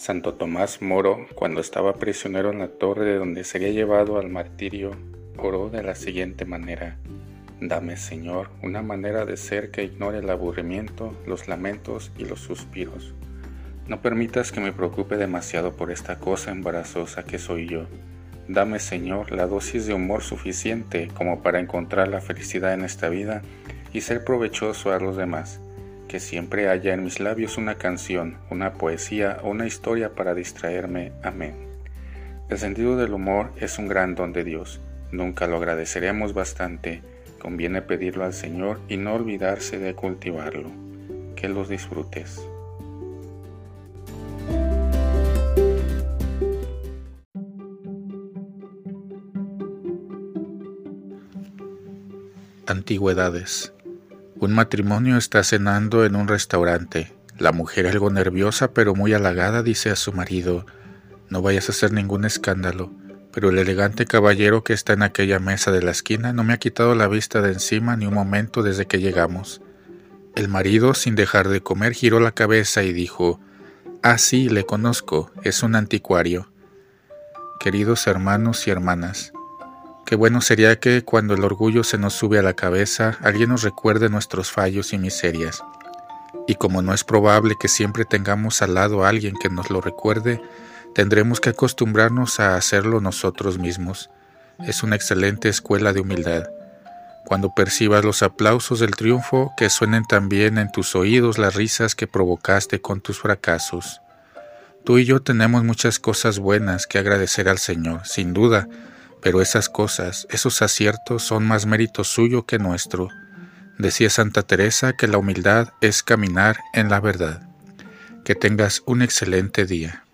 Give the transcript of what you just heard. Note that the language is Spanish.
Santo Tomás Moro, cuando estaba prisionero en la torre de donde sería llevado al martirio, oró de la siguiente manera. Dame, Señor, una manera de ser que ignore el aburrimiento, los lamentos y los suspiros. No permitas que me preocupe demasiado por esta cosa embarazosa que soy yo. Dame, Señor, la dosis de humor suficiente como para encontrar la felicidad en esta vida y ser provechoso a los demás que siempre haya en mis labios una canción, una poesía o una historia para distraerme. Amén. El sentido del humor es un gran don de Dios. Nunca lo agradeceremos bastante. Conviene pedirlo al Señor y no olvidarse de cultivarlo. Que los disfrutes. Antigüedades un matrimonio está cenando en un restaurante. La mujer, algo nerviosa pero muy halagada, dice a su marido, No vayas a hacer ningún escándalo, pero el elegante caballero que está en aquella mesa de la esquina no me ha quitado la vista de encima ni un momento desde que llegamos. El marido, sin dejar de comer, giró la cabeza y dijo, Ah, sí, le conozco, es un anticuario. Queridos hermanos y hermanas, Qué bueno sería que cuando el orgullo se nos sube a la cabeza, alguien nos recuerde nuestros fallos y miserias. Y como no es probable que siempre tengamos al lado a alguien que nos lo recuerde, tendremos que acostumbrarnos a hacerlo nosotros mismos. Es una excelente escuela de humildad. Cuando percibas los aplausos del triunfo, que suenen también en tus oídos las risas que provocaste con tus fracasos. Tú y yo tenemos muchas cosas buenas que agradecer al Señor, sin duda, pero esas cosas, esos aciertos son más mérito suyo que nuestro. Decía Santa Teresa que la humildad es caminar en la verdad. Que tengas un excelente día.